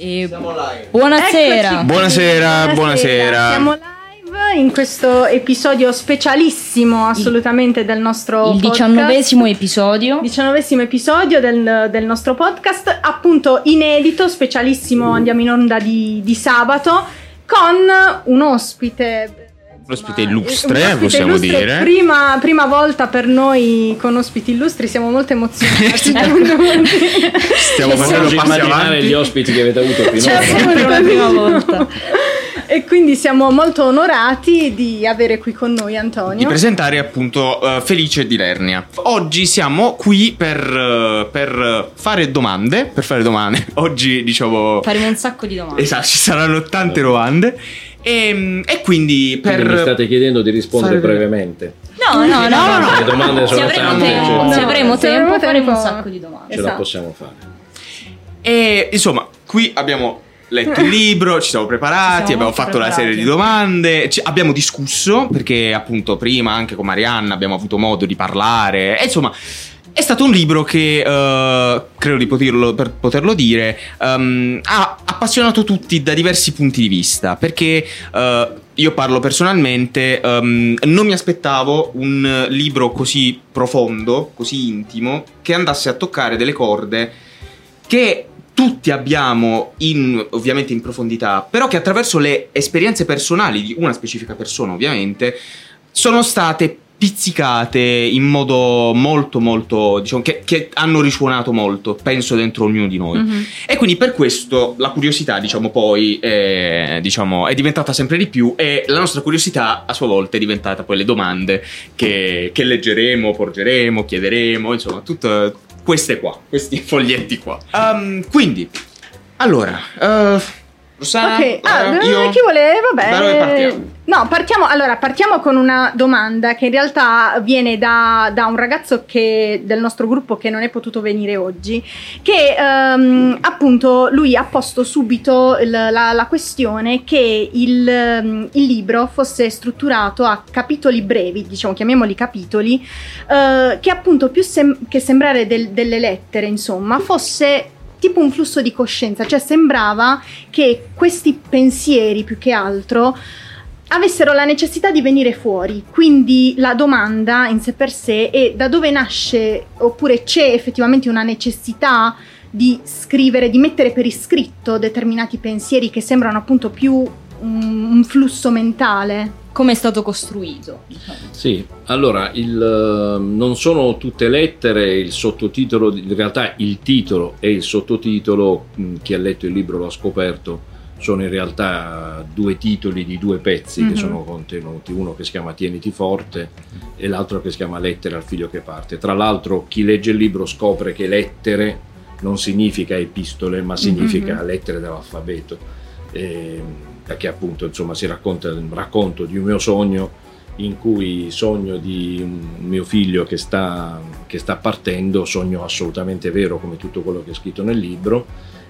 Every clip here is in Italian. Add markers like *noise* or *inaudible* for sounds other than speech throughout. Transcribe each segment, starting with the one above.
E buonasera. Eccoci. Buonasera, buonasera. Siamo live in questo episodio specialissimo assolutamente del nostro Il podcast. diciannovesimo episodio. Diciannovesimo episodio del, del nostro podcast, appunto inedito, specialissimo, andiamo in onda di, di sabato con un ospite. Un ospite illustre, un ospite possiamo illustre. dire. Prima, prima volta per noi con ospiti illustri, siamo molto emozionati. *laughs* Stiamo facendo siamo- passi immaginare avanti. gli ospiti che avete avuto finora. Cioè, Sempre una prima volta. *laughs* E quindi siamo molto onorati di avere qui con noi di Antonio. presentare appunto eh, Felice di Lernia. Oggi siamo qui per, eh, per fare domande, per fare domande. *laughs* Oggi diciamo Faremo un sacco di domande. Esatto, ci saranno tante domande e, e quindi per Quindi mi state chiedendo di rispondere fare- brevemente. No, no, no, no. Le domande Se sono avremo tante, tempo, cioè, se avremo Se tempo, avremo faremo un tempo. sacco di domande. ce la Esatto. possiamo fare. E insomma, qui abbiamo letto il libro, ci siamo preparati, Ci siamo abbiamo fatto una serie di preparati. domande, ci- abbiamo discusso perché appunto prima anche con Marianna abbiamo avuto modo di parlare e insomma è stato un libro che eh, credo di poterlo, per poterlo dire ehm, ha appassionato tutti da diversi punti di vista perché eh, io parlo personalmente, ehm, non mi aspettavo un libro così profondo, così intimo, che andasse a toccare delle corde che tutti abbiamo in, ovviamente in profondità, però che attraverso le esperienze personali di una specifica persona, ovviamente, sono state pizzicate in modo molto molto diciamo che, che hanno risuonato molto penso dentro ognuno di noi Mm-hmm. Mhm. e quindi per questo la curiosità, diciamo, poi è, diciamo, è diventata sempre di più e la nostra curiosità a sua volta è diventata poi le domande che, che leggeremo, porgeremo, chiederemo, insomma, tutte queste qua, questi *laughs* foglietti qua. Ehm, quindi, allora, eh, Rossana, Ok, ah, eh, io- chi vuole? Vabbè. Partiamo? No, partiamo, allora, partiamo con una domanda che in realtà viene da, da un ragazzo che- del nostro gruppo che non è potuto venire oggi, che ehm, appunto lui ha posto subito il- la, la questione che il, il libro fosse strutturato a capitoli brevi, diciamo chiamiamoli capitoli, eh, che appunto più sem- che sembrare del- delle lettere, insomma, fosse tipo un flusso di coscienza, cioè sembrava che questi pensieri più che altro avessero la necessità di venire fuori. Quindi la domanda in sé per sé è da dove nasce oppure c'è effettivamente una necessità di scrivere, di mettere per iscritto determinati pensieri che sembrano appunto più un, flusso mentale. Come è stato costruito? diciamo. Sì, allora il, eh, non sono tutte lettere, il sottotitolo, in realtà il titolo e il sottotitolo, chi ha letto il libro lo ha scoperto, sono in realtà due titoli di due pezzi Mhm. che sono contenuti, uno che si chiama Tieniti forte e l'altro che si chiama Lettere al figlio che parte. Tra l'altro chi legge il libro scopre che lettere non significa epistole, ma significa Mhm. lettere dell'alfabeto. E, perché appunto insomma si racconta un racconto di un mio sogno in cui sogno di mio figlio che sta, che sta partendo, sogno assolutamente vero come tutto quello che è scritto nel libro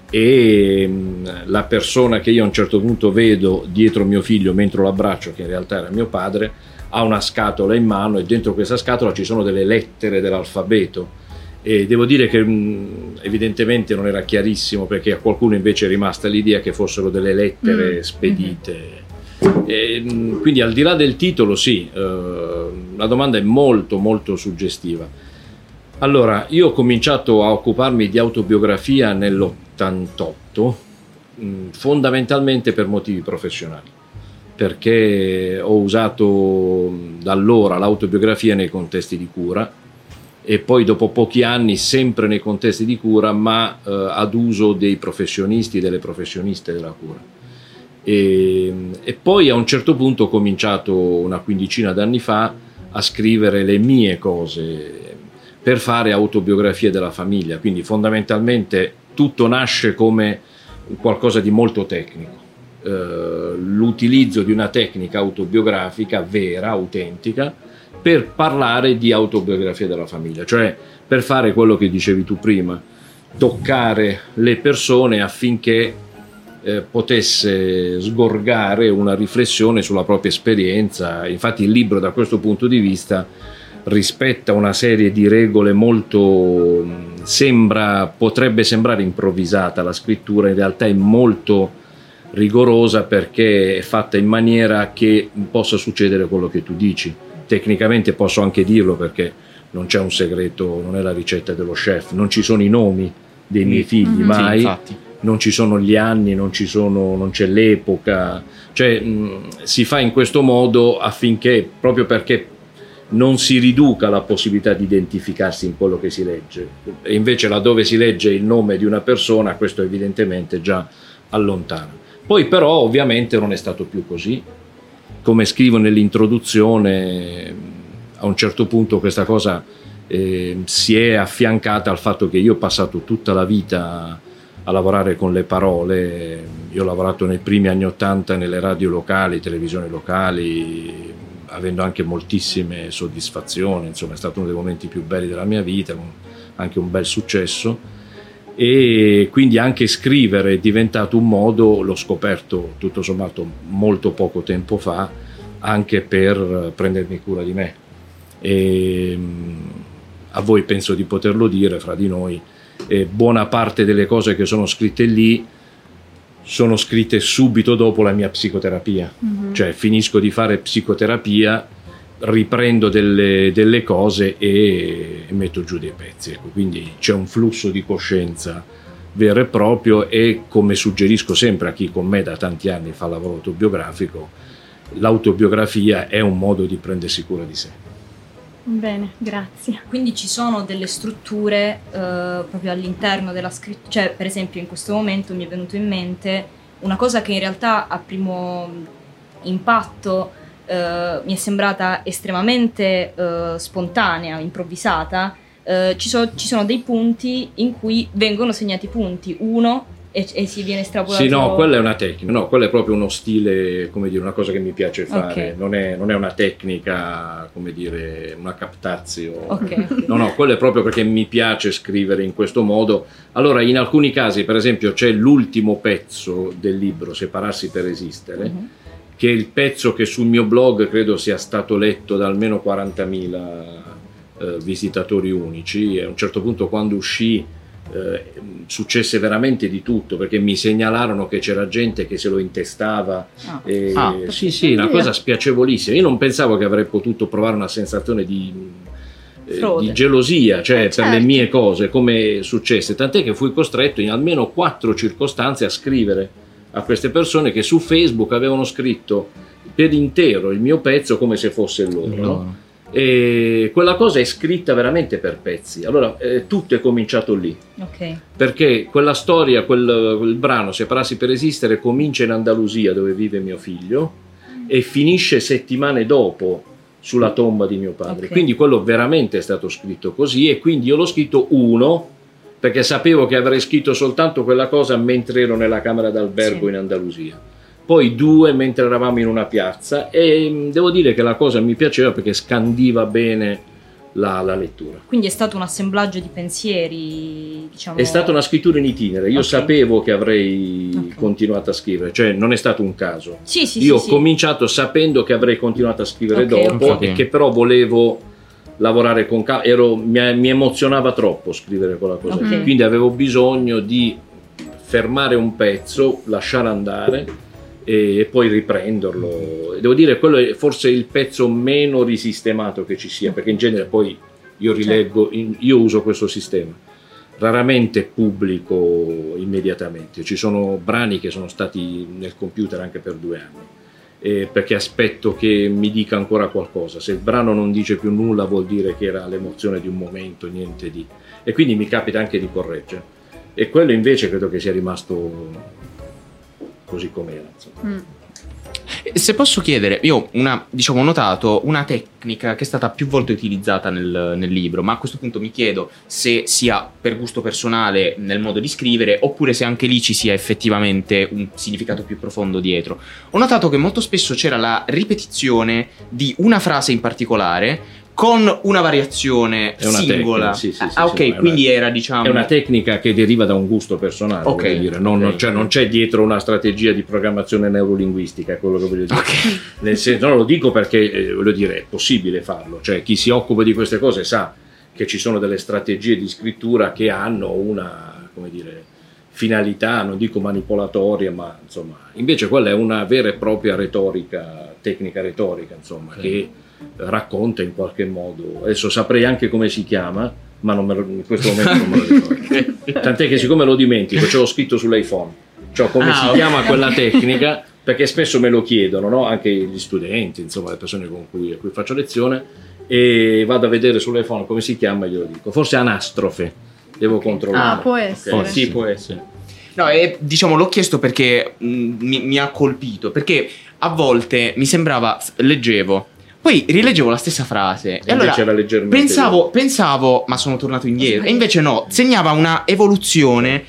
e mh, la persona che io a un certo punto vedo dietro mio figlio mentre lo abbraccio, che in realtà era mio padre, ha una scatola in mano e dentro questa scatola ci sono delle lettere dell'alfabeto e devo dire che mh, evidentemente non era chiarissimo perché a qualcuno invece è rimasta l'idea che fossero delle lettere Mm. spedite. E, mh, quindi al di là del titolo sì, eh, la domanda è molto molto suggestiva. Allora, io ho cominciato a occuparmi di autobiografia nell'88, mh, fondamentalmente per motivi professionali, perché ho usato da allora l'autobiografia nei contesti di cura e poi dopo pochi anni sempre nei contesti di cura, ma eh, ad uso dei professionisti e delle professioniste della cura. E, e poi a un certo punto ho cominciato una quindicina d'anni fa a scrivere le mie cose per fare autobiografie della famiglia, quindi fondamentalmente tutto nasce come qualcosa di molto tecnico. Eh, l'utilizzo di una tecnica autobiografica vera, autentica, per parlare di autobiografia della famiglia, cioè per fare quello che dicevi tu prima, toccare le persone affinché eh, potesse sgorgare una riflessione sulla propria esperienza. Infatti il libro da questo punto di vista rispetta una serie di regole molto mh, sembra, potrebbe sembrare improvvisata la scrittura, in realtà è molto rigorosa perché è fatta in maniera che possa succedere quello che tu dici. Tecnicamente posso anche dirlo perché non c'è un segreto, non è la ricetta dello chef, non ci sono i nomi dei miei figli Sì, mai, infatti. non ci sono gli anni, non, ci sono, non c'è l'epoca, cioè mh, si fa in questo modo affinché, proprio perché non si riduca la possibilità di identificarsi in quello che si legge. E invece laddove si legge il nome di una persona, questo evidentemente già allontana. Poi però ovviamente non è stato più così. Come scrivo nell'introduzione, a un certo punto questa cosa eh, si è affiancata al fatto che io ho passato tutta la vita a lavorare con le parole. Io ho lavorato nei primi anni Ottanta nelle radio locali, televisioni locali, avendo anche moltissime soddisfazioni, insomma è stato uno dei momenti più belli della mia vita, anche un bel successo e quindi anche scrivere è diventato un modo, l'ho scoperto tutto sommato molto poco tempo fa, anche per prendermi cura di me. E, mh, a voi penso di poterlo dire fra di noi, e buona parte delle cose che sono scritte lì sono scritte subito dopo la mia psicoterapia, cioè finisco di fare psicoterapia, riprendo delle, delle cose e, e metto giù dei pezzi. Ecco, quindi c'è un flusso di coscienza vero e proprio e come suggerisco sempre a chi con me da tanti anni fa lavoro autobiografico, l'autobiografia è un modo di prendersi cura di sé. Bene, grazie. Quindi ci sono delle strutture eh, proprio all'interno della scrittura, cioè per esempio in questo momento mi è venuto in mente una cosa che in realtà a primo impatto eh, mi è sembrata estremamente eh, spontanea, improvvisata. Eh, ci, so- ci sono dei punti in cui vengono segnati punti, uno e, e si viene estrapolato. Sì, no, quella è una tecnica, no, quella è proprio uno stile, come dire, una cosa che mi piace fare, Ok. non, è, non è una tecnica, come dire, una captazio. Ok, ok. No, no, quello è proprio perché mi piace scrivere in questo modo. Allora, in alcuni casi, per esempio, c'è l'ultimo pezzo del libro, Separarsi per esistere, Mhm. Che è il pezzo che sul mio blog credo sia stato letto da almeno 40.000 eh, visitatori unici. E a un certo punto, quando uscì, eh, successe veramente di tutto perché mi segnalarono che c'era gente che se lo intestava. Ah. e- Ah. sì, sì, una cosa spiacevolissima. Io non pensavo che avrei potuto provare una sensazione di, eh, Frode. di gelosia, cioè Eh, per le certo. mie cose, come successe. Tant'è che fui costretto in almeno quattro circostanze a scrivere a queste persone che su Facebook avevano scritto per intero il mio pezzo come se fosse loro. no? E quella cosa è scritta veramente per pezzi. Allora, eh, tutto è cominciato lì Ok. perché quella storia, quel, quel brano Separarsi per esistere comincia in Andalusia dove vive mio figlio e finisce settimane dopo sulla tomba di mio padre. Ok. Quindi quello veramente è stato scritto così e quindi io l'ho scritto uno perché sapevo che avrei scritto soltanto quella cosa mentre ero nella camera d'albergo Sì. in Andalusia. Poi due mentre eravamo in una piazza e mh, devo dire che la cosa mi piaceva perché scandiva bene la- la lettura. Quindi è stato un assemblaggio di pensieri, diciamo. È stata una scrittura in itinere, io Ok. sapevo che avrei Ok. continuato a scrivere, cioè non è stato un caso. Sì, sì, io sì, ho cominciato sapendo che avrei continuato a scrivere Ok, dopo e che però volevo lavorare con calma, ero- mi, mi emozionava troppo scrivere quella cosa, Ok. lì. quindi avevo bisogno di fermare un pezzo, lasciare andare e, e poi riprenderlo. E Devo dire, quello è forse il pezzo meno risistemato che ci sia, perché in genere poi io rileggo, in- io uso questo sistema. Raramente pubblico immediatamente, ci sono brani che sono stati nel computer anche per due anni, eh, perché aspetto che mi dica ancora qualcosa. Se il brano non dice più nulla vuol dire che era l'emozione di un momento, niente di... E quindi mi capita anche di correggere. E quello invece credo che sia rimasto così com'era. insomma. Mm. Se posso chiedere, io una, diciamo, ho notato una tecnica che è stata più volte utilizzata nel, nel libro, ma a questo punto mi chiedo se sia per gusto personale nel modo di scrivere oppure se anche lì ci sia effettivamente un significato più profondo dietro. Ho notato che molto spesso c'era la ripetizione di una frase in particolare con una variazione È una singola. tecnica, sì, sì, sì, ah, ok, ma è una- quindi era diciamo... È una tecnica che deriva da un gusto personale, Ok, voglio dire. Non, ok. cioè, non c'è dietro una strategia di programmazione neurolinguistica, è quello che voglio dire. Ok. *laughs* Nel senso, no, lo dico perché eh, voglio dire, è possibile farlo, cioè chi si occupa di queste cose sa che ci sono delle strategie di scrittura che hanno una, come dire, finalità, non dico manipolatoria, ma insomma, invece quella è una vera e propria retorica, tecnica retorica, insomma, sì. che racconta in qualche modo. Adesso saprei anche come si chiama, ma lo, in questo momento non me lo ricordo. *laughs* Tant'è che siccome lo dimentico, ce l'ho scritto sull'iPhone, cioè come ah, si okay. chiama quella tecnica, perché spesso me lo chiedono, no? anche gli studenti, insomma le persone con cui, a cui faccio lezione, e vado a vedere sull'iPhone come si chiama e glielo dico. Forse anastrofe, devo okay. controllare. Ah, può essere. Okay. Sì, può essere. No, e, diciamo l'ho chiesto perché mh, mm, mi, mi ha colpito, perché a volte mi sembrava, leggevo, poi rileggevo la stessa frase e, allora pensavo, pensavo, ma sono tornato indietro. E invece no, segnava una evoluzione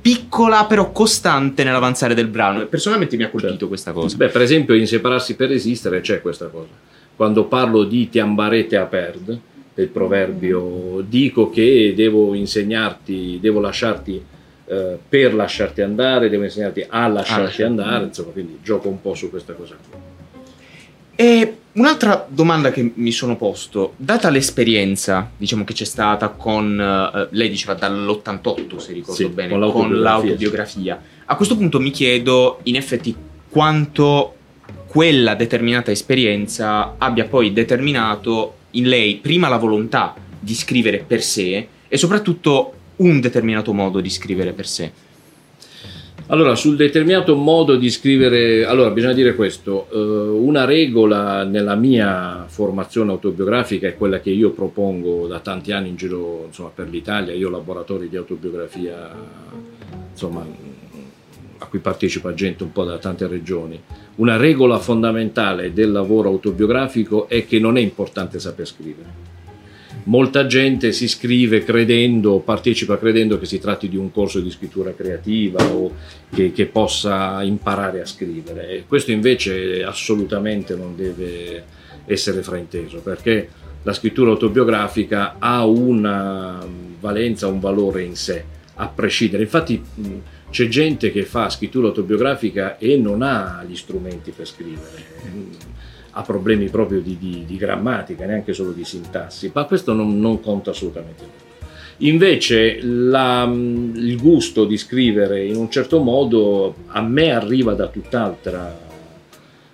piccola però costante nell'avanzare del brano. Personalmente mi ha colpito certo. questa cosa. Beh, per esempio in Separarsi per esistere c'è questa cosa. Quando parlo di ti ambarete a perd, del proverbio, dico che devo insegnarti, devo lasciarti eh, per lasciarti andare, devo insegnarti a lasciarti ah, andare, insomma, quindi gioco un po' su questa cosa qui. E un'altra domanda che mi sono posto, data l'esperienza, diciamo che c'è stata con, uh, lei diceva dall'88 se ricordo sì, bene, con l'autobiografia, con l'autobiografia. A questo punto mi chiedo in effetti quanto quella determinata esperienza abbia poi determinato in lei prima la volontà di scrivere per sé e soprattutto un determinato modo di scrivere per sé. Allora, sul determinato modo di scrivere, allora bisogna dire questo, eh, una regola nella mia formazione autobiografica è quella che io propongo da tanti anni in giro insomma, per l'Italia, io ho laboratori di autobiografia insomma, a cui partecipa gente un po' da tante regioni. Una regola fondamentale del lavoro autobiografico è che non è importante saper scrivere molta gente si iscrive credendo, partecipa credendo che si tratti di un corso di scrittura creativa o che, che possa imparare a scrivere. E questo invece assolutamente non deve essere frainteso perché la scrittura autobiografica ha una valenza, un valore in sé, a prescindere. Infatti c'è gente che fa scrittura autobiografica e non ha gli strumenti per scrivere ha problemi proprio di, di, di, grammatica, neanche solo di sintassi, ma questo non, non conta assolutamente nulla. Invece la, il gusto di scrivere in un certo modo a me arriva da tutt'altra,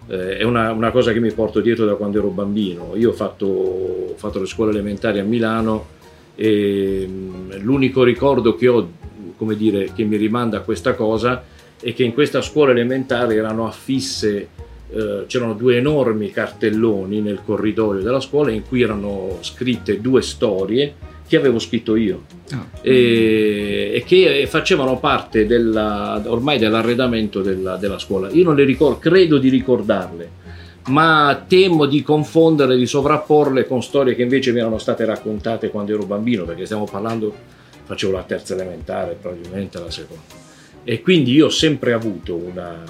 eh, è una, una, cosa che mi porto dietro da quando ero bambino. Io ho fatto, ho fatto le scuole elementari a Milano e mm, l'unico ricordo che ho, come dire, che mi rimanda a questa cosa è che in questa scuola elementare erano affisse eh, c'erano due enormi cartelloni nel corridoio della scuola in cui erano scritte due storie che avevo scritto io oh. e, e, che facevano parte della, ormai dell'arredamento della, della, scuola. Io non le ricordo, credo di ricordarle, ma temo di confonderle, di sovrapporle con storie che invece mi erano state raccontate quando ero bambino, perché stiamo parlando, facevo la terza elementare, probabilmente la seconda. E quindi io ho sempre avuto una,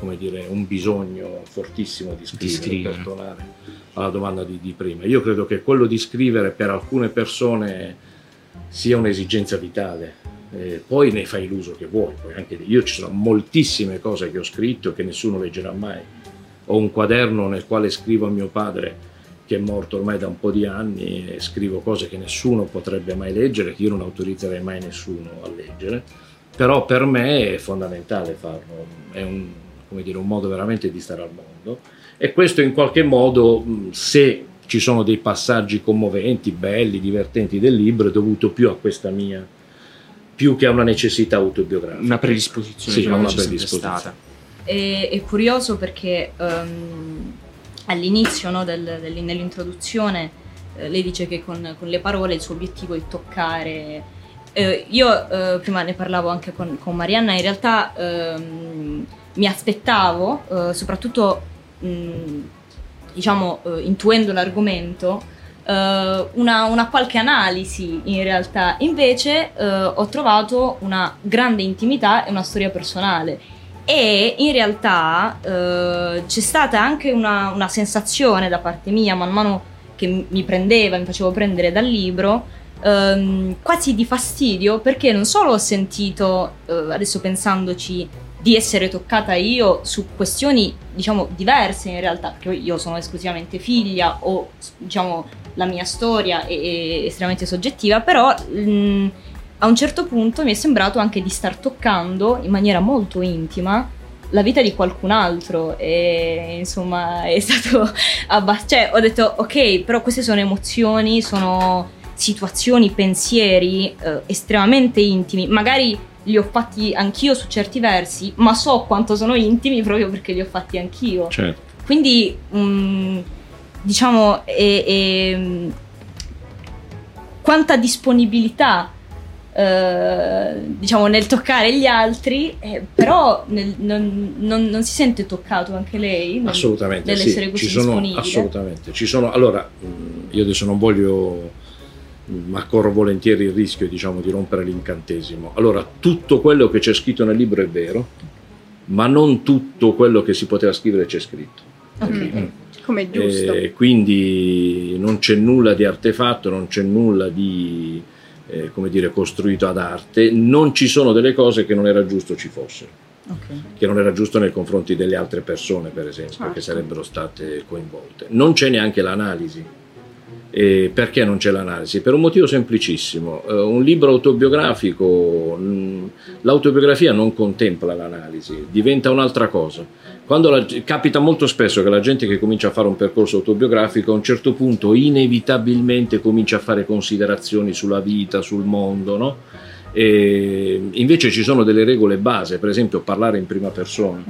come dire, un bisogno fortissimo di scrivere, di scrivere. per tornare alla domanda di, di, prima. Io credo che quello di scrivere per alcune persone sia un'esigenza vitale. Eh, poi ne fai l'uso che vuoi. io ci sono moltissime cose che ho scritto che nessuno leggerà mai. Ho un quaderno nel quale scrivo a mio padre che è morto ormai da un po' di anni e scrivo cose che nessuno potrebbe mai leggere, che io non autorizzerei mai nessuno a leggere, però per me è fondamentale farlo, è un, come dire, un modo veramente di stare al mondo e questo in qualche modo, se ci sono dei passaggi commoventi, belli, divertenti del libro, è dovuto più a questa mia, più che a una necessità autobiografica. Una predisposizione. Sì, una predisposizione. Stata. È, è, curioso perché um, all'inizio no, del, del, nell'introduzione eh, lei dice che con, con, le parole il suo obiettivo è toccare... Eh, io eh, prima ne parlavo anche con, con Marianna, in realtà ehm, mi aspettavo, eh, soprattutto mh, diciamo eh, intuendo l'argomento, eh, una, una, qualche analisi in realtà. Invece eh, ho trovato una grande intimità e una storia personale. E in realtà eh, c'è stata anche una, una sensazione da parte mia, man mano che mi prendeva, mi facevo prendere dal libro, Um, quasi di fastidio perché non solo ho sentito, uh, adesso pensandoci, di essere toccata io su questioni diciamo diverse in realtà perché io sono esclusivamente figlia o diciamo la mia storia è, è estremamente soggettiva, però mh, a un certo punto mi è sembrato anche di star toccando in maniera molto intima la vita di qualcun altro e insomma è stato *laughs* abbastanza... cioè ho detto ok però queste sono emozioni, sono situazioni, pensieri eh, estremamente intimi, magari li ho fatti anch'io su certi versi, ma so quanto sono intimi proprio perché li ho fatti anch'io. Certo. Quindi, mh, diciamo, è, è, quanta disponibilità eh, diciamo nel toccare gli altri, eh, però nel, non, non, non, si sente toccato anche lei nel, assolutamente nell'essere sì, così ci sono, disponibile. Assolutamente, ci sono, allora io adesso non voglio ma corro volentieri il rischio diciamo, di rompere l'incantesimo. Allora, tutto quello che c'è scritto nel libro è vero, ma non tutto quello che si poteva scrivere c'è scritto. Okay. Mm. Come è giusto. Eh, quindi non c'è nulla di artefatto, non c'è nulla di eh, come dire, costruito ad arte, non ci sono delle cose che non era giusto ci fossero. Okay. Che non era giusto nei confronti delle altre persone, per esempio, certo. che sarebbero state coinvolte. Non c'è neanche l'analisi e perché non c'è l'analisi? Per un motivo semplicissimo. Uh, un libro autobiografico, mh, mm, l'autobiografia non contempla l'analisi, diventa un'altra cosa. La, capita molto spesso che la gente che comincia a fare un percorso autobiografico a un certo punto inevitabilmente comincia a fare considerazioni sulla vita, sul mondo, no? Invece ci sono delle regole base, per esempio parlare in prima persona.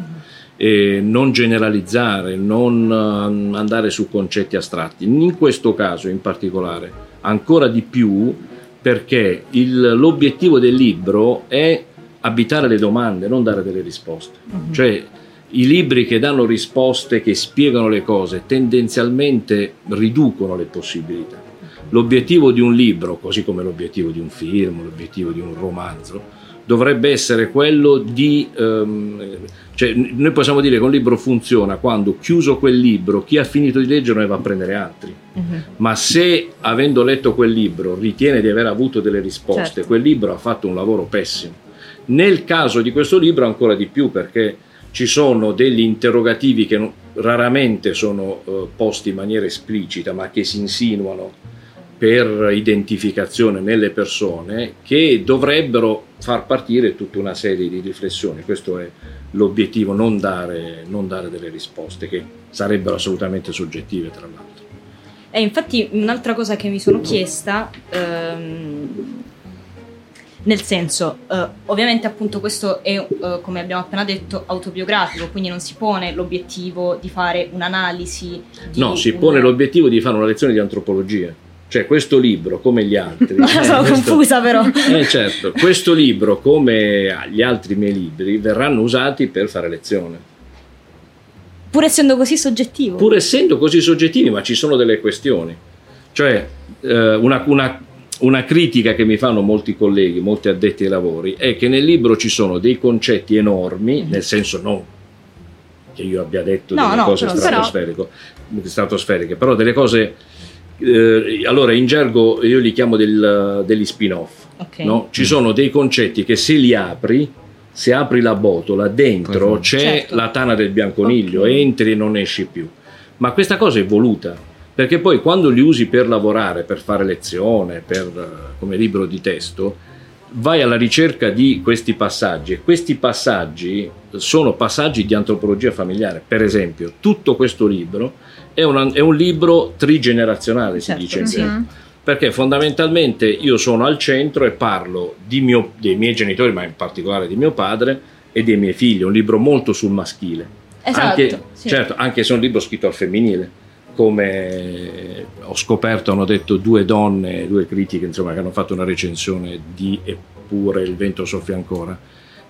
Eh, non generalizzare, non uh, andare su concetti astratti. In questo caso in particolare, ancora di più perché il, l'obiettivo del libro è abitare le domande, non dare delle risposte. Uh-huh. Cioè, i libri che danno risposte, che spiegano le cose, tendenzialmente riducono le possibilità. L'obiettivo di un libro, così come l'obiettivo di un film, l'obiettivo di un romanzo, dovrebbe essere quello di... Um, cioè, noi possiamo dire che un libro funziona quando chiuso quel libro, chi ha finito di leggere ne va a prendere altri. Uh-huh. Ma se avendo letto quel libro ritiene di aver avuto delle risposte, certo. quel libro ha fatto un lavoro pessimo. Nel caso di questo libro ancora di più perché ci sono degli interrogativi che non, raramente sono uh, posti in maniera esplicita ma che si insinuano per identificazione nelle persone che dovrebbero far partire tutta una serie di riflessioni. Questo è l'obiettivo, non dare, non dare delle risposte che sarebbero assolutamente soggettive, tra l'altro. E infatti un'altra cosa che mi sono chiesta, ehm, nel senso, eh, ovviamente appunto questo è, eh, come abbiamo appena detto, autobiografico, quindi non si pone l'obiettivo di fare un'analisi. no, si pone l'obiettivo di fare una lezione di antropologia. Cioè questo libro, come gli altri... Ma *laughs* eh, sono questo, confusa però. *laughs* Eh certo, questo libro, come gli altri miei libri, verranno usati per fare lezione. Pur essendo così soggettivo? Pur essendo così soggettivi, ma ci sono delle questioni. Cioè, eh, una, una, una critica che mi fanno molti colleghi, molti addetti ai lavori, è che nel libro ci sono dei concetti enormi, nel senso non che io abbia detto no, delle no, cose però, stratosferiche, però delle cose eh, allora in gergo io li chiamo del, degli spin-off. Okay. No? Ci sono dei concetti che se li apri, se apri la botola, dentro c'è certo. la tana del bianconiglio, okay. entri e non esci più. Ma questa cosa è voluta, perché poi quando li usi per lavorare, per fare lezione, per, come libro di testo, vai alla ricerca di questi passaggi e questi passaggi sono passaggi di antropologia familiare. Per esempio, tutto questo libro è, una, è un libro trigenerazionale, certo, si dice sì. Perché fondamentalmente io sono al centro e parlo mio, dei miei genitori, ma in particolare di mio padre e dei miei figli. È un libro molto sul maschile. Esatto, anche, sì. Certo, anche se è un libro scritto al femminile come ho scoperto hanno detto due donne, due critiche insomma, che hanno fatto una recensione di Eppure il vento soffia ancora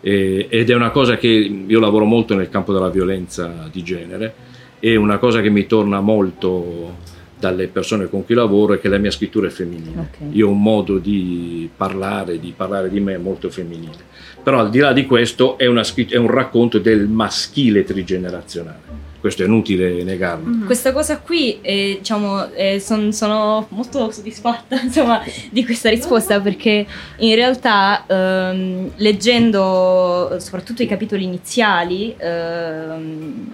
e, ed è una cosa che io lavoro molto nel campo della violenza di genere e una cosa che mi torna molto dalle persone con cui lavoro è che la mia scrittura è femminile. Okay. Io ho un modo di parlare, di parlare di me molto femminile. Però al di là di questo è, una, è un racconto del maschile trigenerazionale questo è inutile negarlo. Mm-hmm. Questa cosa qui, eh, diciamo, eh, son, sono molto soddisfatta *laughs* insomma, di questa risposta perché in realtà ehm, leggendo soprattutto i capitoli iniziali ehm,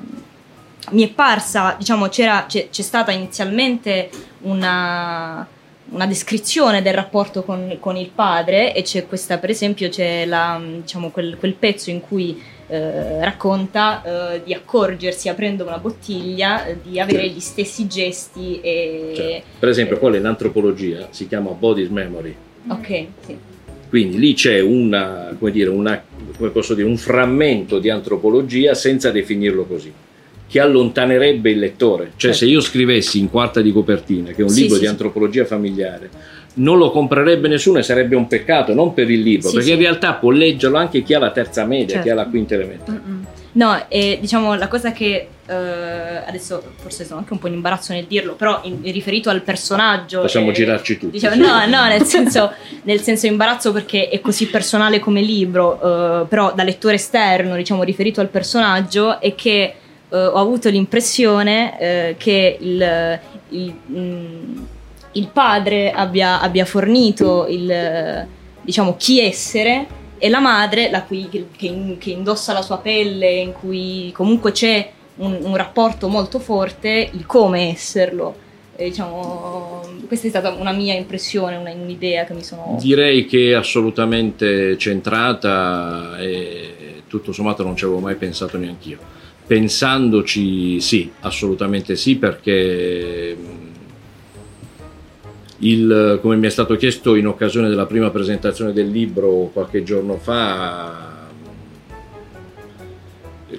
mi è parsa, diciamo, c'era, c'è, c'è stata inizialmente una, una descrizione del rapporto con, con, il padre e c'è questa, per esempio, c'è la, diciamo, quel, quel pezzo in cui eh, racconta eh, di accorgersi aprendo una bottiglia eh, di avere gli stessi gesti e, cioè, per esempio quello in antropologia si chiama body's memory. Ok sì. Quindi lì c'è una, dire, una, dire, un frammento di antropologia senza definirlo così che allontanerebbe il lettore. Cioè, certo. se io scrivessi in quarta di copertina, che è un sì, libro sì, di antropologia familiare, non lo comprerebbe nessuno e sarebbe un peccato, non per il libro, perché in realtà può leggerlo anche chi ha la terza media, certo. chi ha la quinta elementare. No, e diciamo la cosa che eh, adesso forse sono anche un po' in imbarazzo nel dirlo, però in, in riferito al personaggio. Possiamo eh, girarci tutti. Diciamo, no, no, nel senso, nel senso imbarazzo perché è così personale come libro, eh, però da lettore esterno, diciamo, riferito al personaggio, è che eh, ho avuto l'impressione eh, che il, il, mh, mm, il padre abbia, abbia fornito il, diciamo, chi essere e la madre, la cui, che, che, indossa la sua pelle, in cui comunque c'è un, un rapporto molto forte, il come esserlo. Diciamo, questa è stata una mia impressione, una, un'idea che mi sono... Direi che è assolutamente centrata e tutto sommato non ci avevo mai pensato neanche io Pensandoci sì, assolutamente sì, perché il, come mi è stato chiesto in occasione della prima presentazione del libro qualche giorno fa,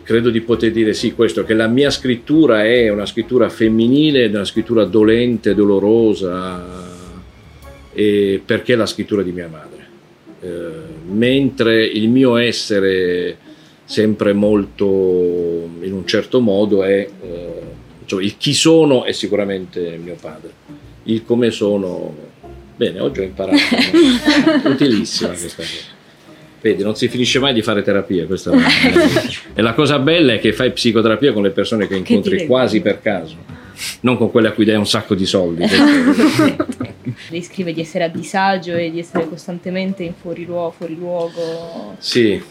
credo di poter dire sì questo, che la mia scrittura è una scrittura femminile, una scrittura dolente, dolorosa, perché è la scrittura di mia madre. Eh, mentre il mio essere sempre molto in un certo modo è eh, cioè il chi sono è sicuramente mio padre. Il come sono bene oggi ho imparato *laughs* utilissima questa cosa. Vedi non si finisce mai di fare terapia questa *laughs* e la cosa bella è che fai psicoterapia con le persone che incontri che quasi per caso non con quelle a cui dai un sacco di soldi. *laughs* Lei scrive di essere a disagio e di essere costantemente in fuori luogo, fuori luogo. sì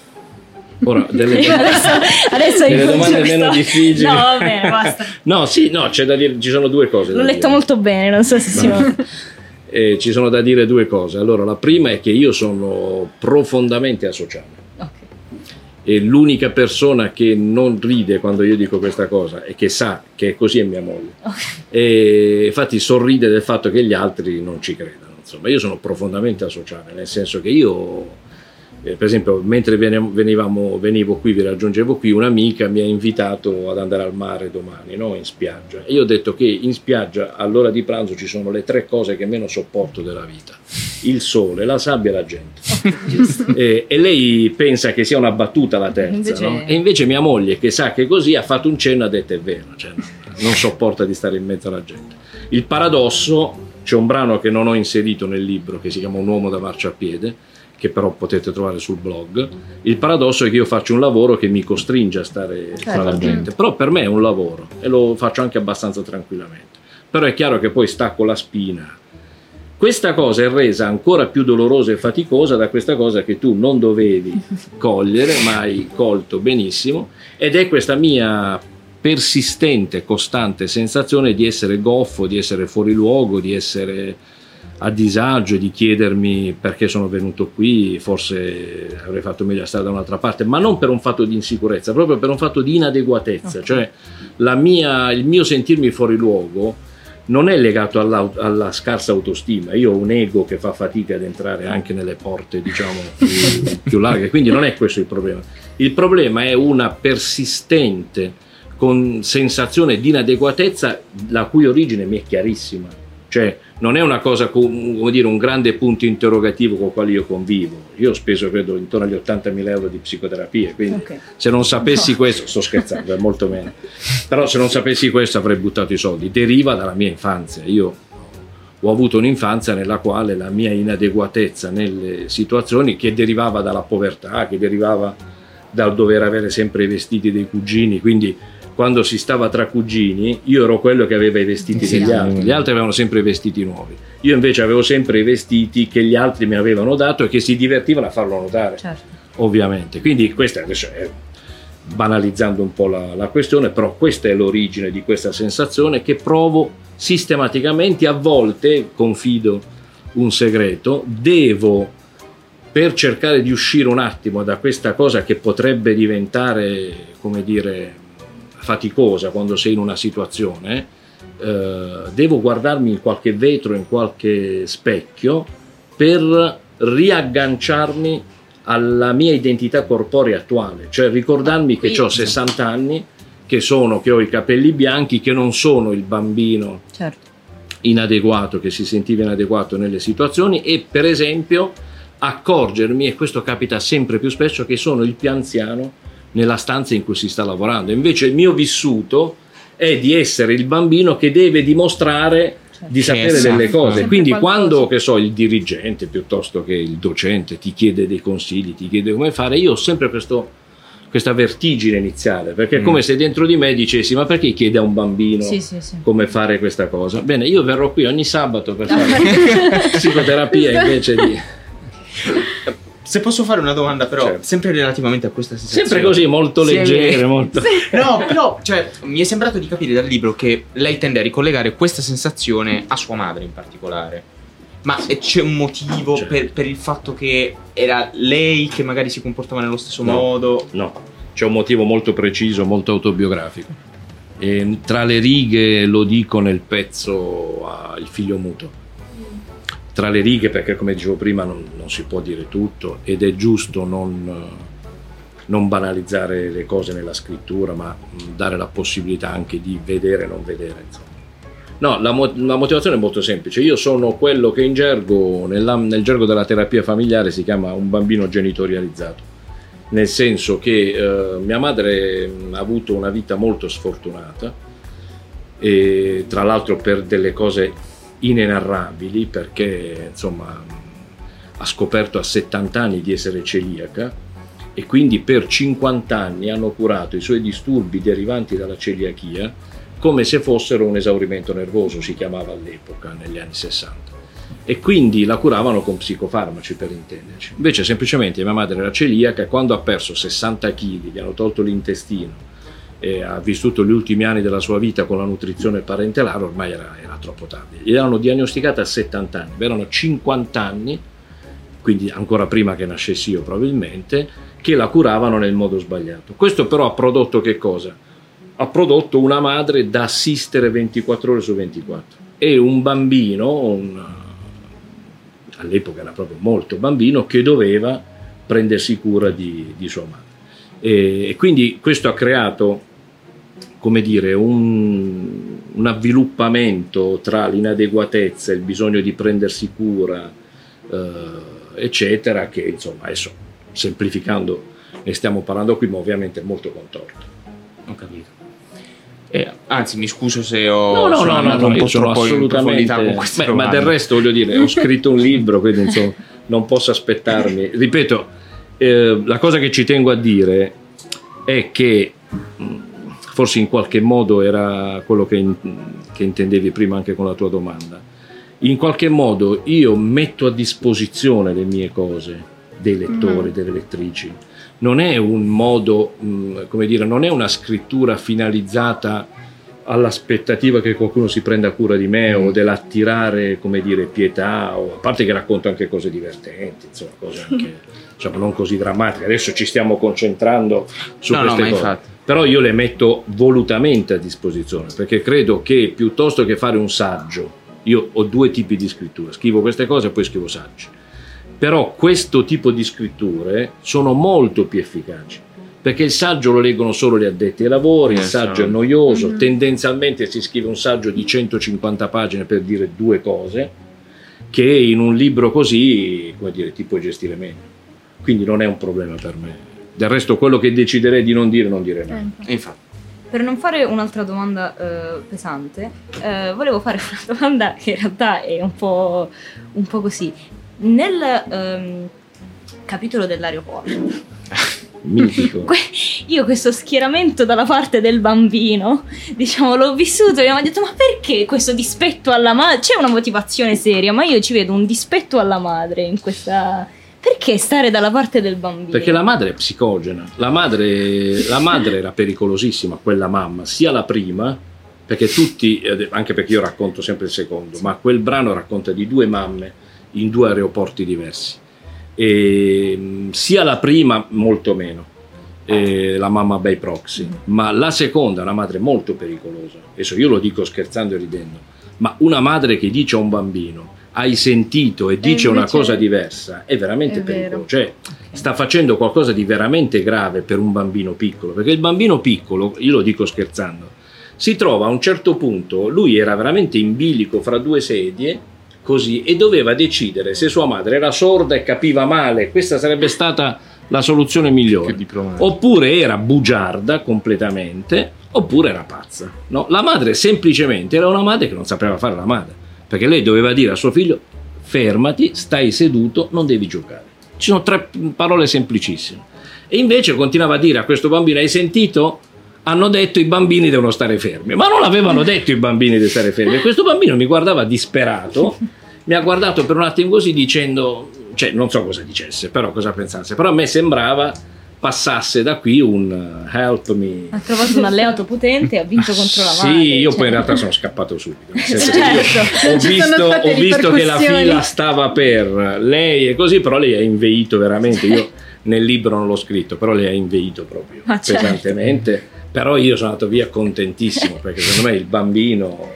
Ora, delle, adesso, adesso delle domande questo... meno difficili. No, va bene, basta. *laughs* no, sì, no, c'è da dire, ci sono due cose. L'ho letto dire. molto bene, non so se si va. eh, ci sono da dire due cose. Allora, la prima è che io sono profondamente asociale. Okay. E l'unica persona che non ride quando io dico questa cosa e che sa che è così è mia moglie. Okay. E infatti sorride del fatto che gli altri non ci credano. Insomma, io sono profondamente asociale, nel senso che io eh, per esempio, mentre venivamo, venivo qui, vi raggiungevo qui, un'amica mi ha invitato ad andare al mare domani, no? in spiaggia. E io ho detto che in spiaggia all'ora di pranzo ci sono le tre cose che meno sopporto della vita: il sole, la sabbia e la gente. *laughs* e, e, lei pensa che sia una battuta la terza, invece... No? e invece mia moglie, che sa che così, ha fatto un cenno e ha detto è vero, cioè, non sopporta di stare in mezzo alla gente. Il paradosso, c'è un brano che non ho inserito nel libro che si chiama Un uomo da marciapiede che però potete trovare sul blog. Il paradosso è che io faccio un lavoro che mi costringe a stare certo. tra la gente, però per me è un lavoro e lo faccio anche abbastanza tranquillamente. Però è chiaro che poi stacco la spina. Questa cosa è resa ancora più dolorosa e faticosa da questa cosa che tu non dovevi *laughs* cogliere, ma hai colto benissimo, ed è questa mia persistente, costante sensazione di essere goffo, di essere fuori luogo, di essere a disagio di chiedermi perché sono venuto qui, forse avrei fatto meglio a stare da un'altra parte, ma non per un fatto di insicurezza, proprio per un fatto di inadeguatezza, okay. cioè mia, il mio sentirmi fuori luogo non è legato alla, alla, scarsa autostima, io ho un ego che fa fatica ad entrare anche nelle porte diciamo *laughs* più, più larghe, quindi non è questo il problema. Il problema è una persistente con sensazione di inadeguatezza la cui origine mi è chiarissima, cioè non è una cosa come dire un grande punto interrogativo con il quale io convivo. Io ho speso credo intorno agli 80.000 euro di psicoterapia, quindi okay. se non sapessi no. questo, sto scherzando, è molto meno, però se non sapessi questo avrei buttato i soldi. Deriva dalla mia infanzia. Io ho avuto un'infanzia nella quale la mia inadeguatezza nelle situazioni che derivava dalla povertà, che derivava dal dover avere sempre i vestiti dei cugini, quindi quando si stava tra cugini, io ero quello che aveva i vestiti sì, degli altri, gli altri avevano sempre i vestiti nuovi. Io invece avevo sempre i vestiti che gli altri mi avevano dato e che si divertivano a farlo notare, certo. ovviamente. Quindi questa adesso è banalizzando un po' la, la questione, però questa è l'origine di questa sensazione che provo sistematicamente, a volte, confido un segreto, devo per cercare di uscire un attimo da questa cosa che potrebbe diventare, come dire, faticosa quando sei in una situazione, eh, devo guardarmi in qualche vetro, in qualche specchio per riagganciarmi alla mia identità corporea attuale, cioè ricordarmi che ho 60 anni, che, sono, che ho i capelli bianchi, che non sono il bambino Certo. inadeguato, che si sentiva inadeguato nelle situazioni e per esempio accorgermi, e questo capita sempre più spesso, che sono il più anziano nella stanza in cui si sta lavorando. Invece il mio vissuto è di essere il bambino che deve dimostrare di Che sapere sa delle cose. sempre Quindi quando che so, il dirigente piuttosto che il docente ti chiede dei consigli, ti chiede come fare, io ho sempre questo- questa vertigine iniziale, perché è come Mm. se dentro di me dicessi ma perché chiede a un bambino Sì, sì, sì. come fare questa cosa? Bene, io verrò qui ogni sabato per fare *laughs* psicoterapia invece di... *laughs* Se posso fare una domanda, però, Certo. sempre relativamente a questa sensazione. Sempre così, molto Sì. leggere, molto... *laughs* No, però, cioè, mi è sembrato di capire dal libro che lei tende a ricollegare questa sensazione a sua madre in particolare. Ma c'è un motivo Certo. per, per il fatto che era lei che magari si comportava nello stesso No. modo? No, c'è un motivo molto preciso, molto autobiografico. E tra le righe lo dico nel pezzo a Il figlio muto. Tra le righe perché come dicevo prima non, non si può dire tutto ed è giusto non, eh, non banalizzare le cose nella scrittura ma mh, dare la possibilità anche di vedere e non vedere. Insomma. No, la, mo- la motivazione è molto semplice. Io sono quello che in gergo, nella- nel gergo della terapia familiare si chiama un bambino genitorializzato nel senso che eh, mia madre mh, ha avuto una vita molto sfortunata e tra l'altro per delle cose inenarrabili perché insomma ha scoperto a 70 anni di essere celiaca e quindi per 50 anni hanno curato i suoi disturbi derivanti dalla celiachia come se fossero un esaurimento nervoso, si chiamava all'epoca, negli anni 60 e quindi la curavano con psicofarmaci per intenderci. Invece semplicemente mia madre era celiaca quando ha perso 60 kg, gli hanno tolto l'intestino e ha vissuto gli ultimi anni della sua vita con la nutrizione parentelare, ormai era, era troppo tardi. Gli erano diagnosticate a 70 anni, erano 50 anni, quindi ancora prima che nascessi io probabilmente, che la curavano nel modo sbagliato. Questo però ha prodotto che cosa? Ha prodotto una madre da assistere 24 ore su 24 e un bambino, un, all'epoca era proprio molto bambino, che doveva prendersi cura di, di sua madre. E, e quindi questo ha creato, come dire, un, un avviluppamento tra l'inadeguatezza il bisogno di prendersi cura, eh, eccetera, che insomma adesso semplificando ne stiamo parlando qui, ma ovviamente è molto contorto. Ho capito. Eh, anzi, mi scuso se ho No, no, no, no, no, un po' troppo assolutamente... Beh, ma del resto voglio dire, ho scritto un libro, quindi insomma non posso aspettarmi. Ripeto, eh, la cosa che ci tengo a dire è che mh, forse in qualche modo era quello che, in- che intendevi prima anche con la tua domanda. In qualche modo io metto a disposizione le mie cose dei lettori, delle lettrici. Non è un modo, mh, come dire, non è una scrittura finalizzata all'aspettativa che qualcuno si prenda cura di me o dell'attirare, come dire, pietà, o, a parte che racconto anche cose divertenti, insomma, cose anche *laughs* insomma, non così drammatiche. Adesso ci stiamo concentrando su No, no, queste ma cose. infatti. Però io le metto volutamente a disposizione perché credo che piuttosto che fare un saggio, io ho due tipi di scrittura, scrivo queste cose e poi scrivo saggi. Però questo tipo di scritture sono molto più efficaci perché il saggio lo leggono solo gli addetti ai lavori, il Esatto. saggio è noioso, Mhm. tendenzialmente si scrive un saggio di 150 pagine per dire due cose che in un libro così, come dire, ti puoi gestire meglio. Quindi non è un problema per me. Del resto quello che deciderei di non dire non dire mai. E infatti. Per non fare un'altra domanda eh, pesante, eh, volevo fare *laughs* una domanda che in realtà è un po', un po' così. Nel ehm, capitolo dell'aeroporto, *laughs* Mitico. *laughs* que- io questo schieramento dalla parte del bambino, diciamo, l'ho vissuto e mi hanno detto ma perché questo dispetto alla madre? C'è una motivazione seria, ma io ci vedo un dispetto alla madre in questa... perché stare dalla parte del bambino? Perché la madre è psicogena, la madre, la madre era pericolosissima, quella mamma, sia la prima, perché tutti, anche perché io racconto sempre il secondo, ma quel brano racconta di due mamme in due aeroporti diversi. E, mh, sia la prima molto meno, eh, la mamma bei proxy, ma la seconda è una madre molto pericolosa. Adesso io lo dico scherzando e ridendo, ma una madre che dice a un bambino hai sentito e dice una invece- cosa diversa è veramente è pericoloso, cioè sta facendo qualcosa di veramente grave per un bambino piccolo, perché il bambino piccolo, io lo dico scherzando, si trova a un certo punto, lui era veramente in bilico fra due sedie, così, e doveva decidere se sua madre era sorda e capiva male, questa sarebbe stata la soluzione migliore. Oppure era bugiarda completamente, oppure era pazza. no? La madre semplicemente era una madre che non sapeva fare la madre, perché lei doveva dire a suo figlio fermati, stai seduto, non devi giocare. Ci sono tre parole semplicissime. E invece continuava a dire a questo bambino, hai sentito? Hanno detto i bambini devono stare fermi, ma non avevano detto i bambini di stare fermi. E questo bambino mi guardava disperato, mi ha guardato per un attimo così dicendo, cioè non so cosa dicesse, però cosa pensasse, però a me sembrava passasse da qui un uh, help me. Ha trovato un alleato potente e ha vinto contro la Sì, madre. io cioè. poi in realtà sono scappato subito. Certo. ho visto, ho visto che la fila stava per lei e così, però lei ha inveito veramente. Io nel libro non l'ho scritto, però lei ha inveito proprio Ma certo. pesantemente. Però io sono andato via contentissimo perché secondo me il bambino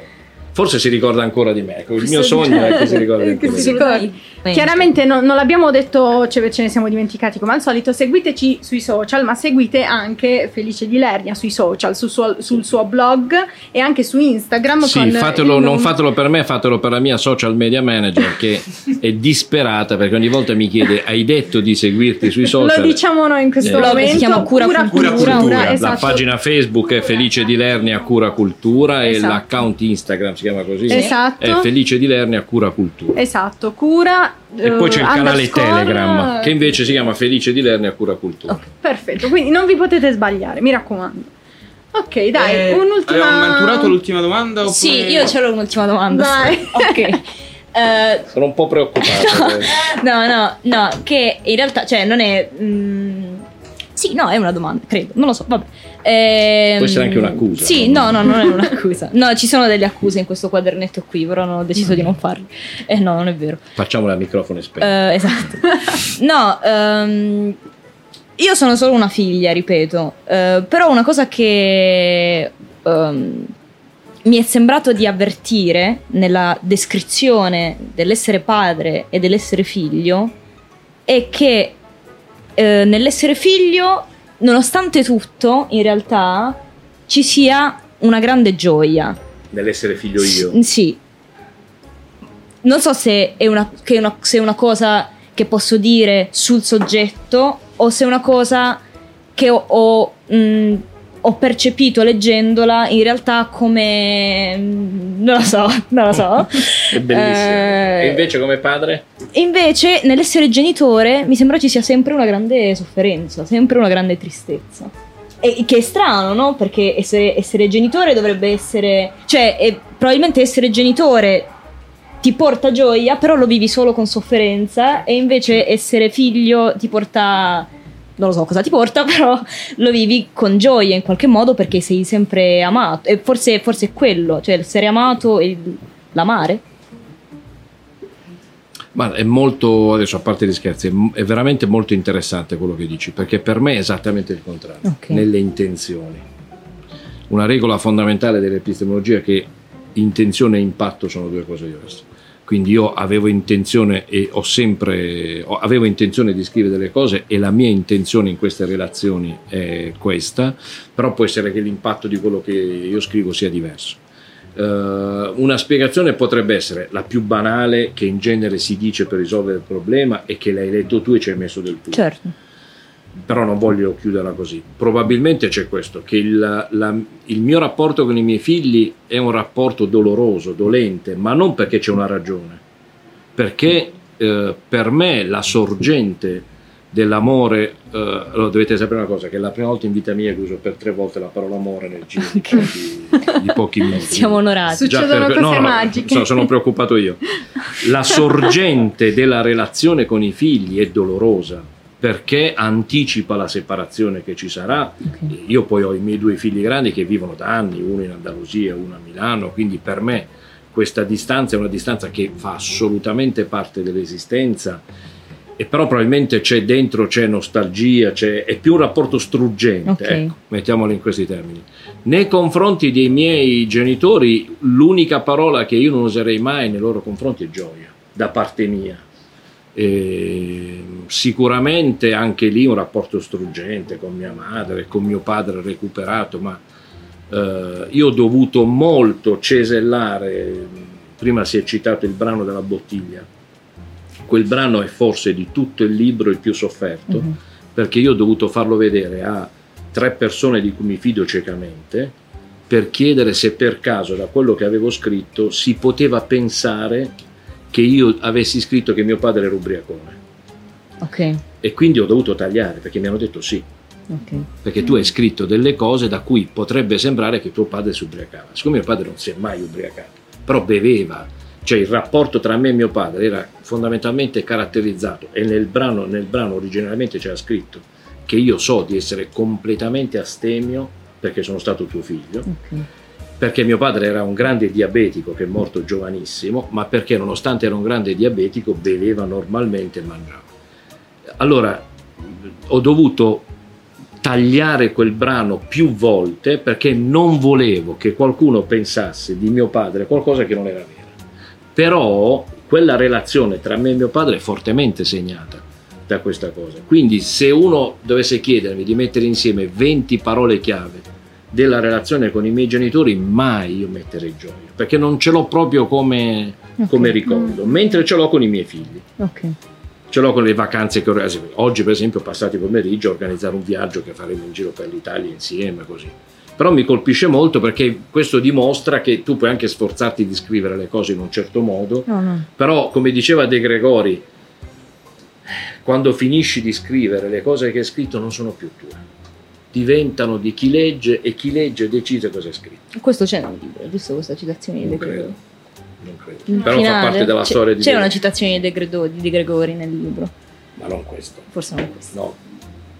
forse si ricorda ancora di me. Ecco, il mio sogno è che si ricordi ancora di me. Chiaramente no- non l'abbiamo detto, ce, ce ne siamo dimenticati come al solito. Seguiteci sui social, ma seguite anche Felice di Lernia sui social, sul suo, sul suo blog e anche su Instagram. Sì, con fatelo, non fatelo per me, fatelo per la mia social media manager che *laughs* è disperata perché ogni volta mi chiede hai detto di seguirti sui social. Lo diciamo noi in questo Eh, momento. si chiama Cura Cultura. Cura Cultura. La esatto. pagina Facebook è Felice di Lernia Cura Cultura e Esatto. l'account Instagram si chiama così. Esatto. È Felice di Lernia Cura Cultura. Esatto, cura. E poi c'è il eh, canale Telegram che invece si chiama Felice di Lernia Cura Cultura. Ok. Perfetto, quindi non vi potete sbagliare, mi raccomando. Ok, dai, Eh, un'ultima. Abbiamo avventurato l'ultima domanda? Oppure... Sì, io ce l'ho un'ultima domanda. Vai. *laughs* Ok. Eh, Sono un po' preoccupato. *laughs* eh. no, no, no, che in realtà, cioè, non è. mm, sì, no, è una domanda, credo, non lo so, vabbè. Ehm, Può essere anche un'accusa, Sì, no? no, no, non è un'accusa. No, ci sono delle accuse in questo quadernetto qui, però non ho deciso di non farle. Eh, no, non è vero. Facciamola a microfono spento. Eh, esatto. *laughs* No, ehm, io sono solo una figlia, ripeto, eh, però una cosa che ehm, mi è sembrato di avvertire nella descrizione dell'essere padre e dell'essere figlio è che eh, nell'essere figlio, nonostante tutto, in realtà ci sia una grande gioia. Nell'essere figlio io. S- Sì. Non so se è una, una- se è una cosa che posso dire sul soggetto o se è una cosa che ho, ho, mh, ho percepito leggendola in realtà come... mh, non lo so, *laughs* non lo so. È bellissimo. Eh, E invece come padre? Invece, nell'essere genitore, mi sembra ci sia sempre una grande sofferenza, sempre una grande tristezza. E che è strano, no? Perché essere, essere genitore dovrebbe essere. cioè, e probabilmente essere genitore ti porta gioia, però lo vivi solo con sofferenza, e invece essere figlio ti porta. Non lo so cosa ti porta, *laughs* però lo vivi con gioia in qualche modo perché sei sempre amato. E forse, forse è quello, cioè essere amato e l'amare. Ma è molto, adesso a parte gli scherzi, è, veramente molto interessante quello che dici, perché per me è esattamente il contrario, Ok. nelle intenzioni. Una regola fondamentale dell'epistemologia è che intenzione e impatto sono due cose diverse. Quindi io avevo intenzione e ho sempre avevo intenzione di scrivere delle cose e la mia intenzione in queste relazioni è questa, però può essere che l'impatto di quello che io scrivo sia diverso. Eh, una spiegazione potrebbe essere la più banale che in genere si dice per risolvere il problema e che l'hai letto tu e ci hai messo del tuo Certo. Però non voglio chiuderla così. Probabilmente c'è questo, che il, la- il mio rapporto con i miei figli è un rapporto doloroso, dolente, ma non perché c'è una ragione, perché eh, per me la sorgente dell'amore, eh, allora dovete sapere una cosa, che è la prima volta in vita mia che uso per tre volte la parola amore nel giro di, *laughs* pochi, di pochi *laughs* minuti. Siamo onorati. Succedono per- cose no, no, magiche. so- sono preoccupato io. la sorgente *laughs* della relazione con i figli è dolorosa perché anticipa la separazione che ci sarà. Ok. Io poi ho i miei due figli grandi che vivono da anni, uno in Andalusia, uno a Milano, quindi per me questa distanza è una distanza che fa assolutamente parte dell'esistenza e però probabilmente c'è dentro c'è nostalgia, c'è, è più un rapporto struggente, Ok. ecco, mettiamolo in questi termini. Nei confronti dei miei genitori l'unica parola che io non userei mai nei loro confronti è gioia, da parte mia. E sicuramente anche lì un rapporto struggente con mia madre, con mio padre recuperato, ma eh, io ho dovuto molto cesellare, prima si è citato il brano della bottiglia, quel brano è forse di tutto il libro il più sofferto, Mhm. perché io ho dovuto farlo vedere a tre persone di cui mi fido ciecamente per chiedere se per caso da quello che avevo scritto si poteva pensare che io avessi scritto che mio padre era ubriacone. Ok, E quindi ho dovuto tagliare perché mi hanno detto sì, ok. perché tu hai scritto delle cose da cui potrebbe sembrare che tuo padre si ubriacava. Siccome mio padre non si è mai ubriacato, però beveva, cioè il rapporto tra me e mio padre era fondamentalmente caratterizzato e nel brano, nel brano originariamente c'era scritto che io so di essere completamente astemio perché sono stato tuo figlio, ok. Perché mio padre era un grande diabetico che è morto giovanissimo, ma perché nonostante era un grande diabetico beveva normalmente e mangiava. Allora ho dovuto tagliare quel brano più volte perché non volevo che qualcuno pensasse di mio padre qualcosa che non era vero. Però quella relazione tra me e mio padre è fortemente segnata da questa cosa. Quindi se uno dovesse chiedermi di mettere insieme 20 parole chiave della relazione con i miei genitori, mai io metterei gioia, perché non ce l'ho proprio come, come Ok. ricordo, mentre ce l'ho con i miei figli. Ok. Ce l'ho con le vacanze che organizziamo. Oggi, per esempio, passati pomeriggio a organizzare un viaggio che faremo in giro per l'Italia insieme, così. Però mi colpisce molto perché questo dimostra che tu puoi anche sforzarti di scrivere le cose in un certo modo, No, no. però, come diceva De Gregori, quando finisci di scrivere le cose che hai scritto non sono più tue, diventano di chi legge e chi legge decide cosa è scritto. Questo c'è nel libro, giusto questa citazione di Non De. Gregori. Non credo. Il Però fa finale, parte della c'è- storia di C'è De una citazione di De, Gredo- di De Gregori nel libro, Ma non questo. forse non questo. No,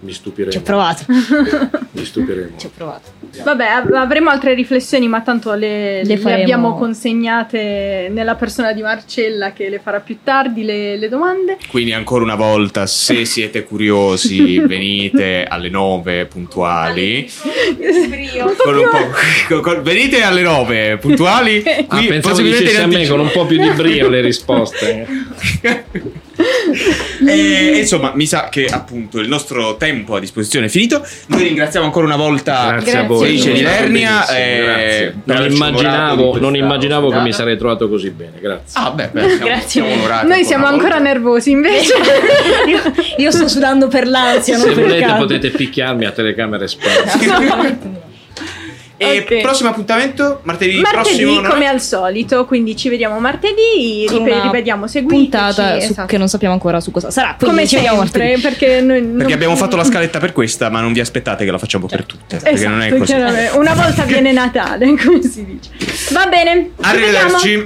mi stupiremo. Ci ho provato, *laughs* Mi stupiremo. ci ho provato. Vabbè, av- avremo altre riflessioni, ma tanto le, Le le abbiamo consegnate nella persona di Marcella che le farà più tardi le, le domande. Quindi ancora una volta, se *laughs* siete curiosi, venite alle 9 puntuali. Con un po'- con- *laughs* con- venite alle 9 puntuali. Ah, Qui pensavo possibilmente dicessi a me con un po' più di brio le risposte. *laughs* e, insomma, mi sa che appunto il nostro tempo a disposizione è finito. Noi ringraziamo ancora una volta Grazie a voi. Felice di Lernia. eh, Non immaginavo, non immaginavo che mi sarei trovato così bene. Grazie. Ah, beh, beh, siamo, Grazie siamo Noi siamo ancora volta. nervosi invece. *laughs* io, io sto sudando per l'ansia, Se volete potete picchiarmi a telecamere spente. *laughs* E Ok. prossimo appuntamento, martedì, martedì prossimo. no? come al solito, quindi ci vediamo martedì, Con rip- una ripetiamo, seguiteci. puntata su- esatto. che non sappiamo ancora su cosa sarà. Come ci vediamo sempre, martedì. perché noi Perché non- abbiamo fatto la scaletta per questa, ma non vi aspettate che la facciamo per tutte. Perché Esatto, non è così. Una volta viene Natale, *laughs* come si dice. Va bene. Arrivederci.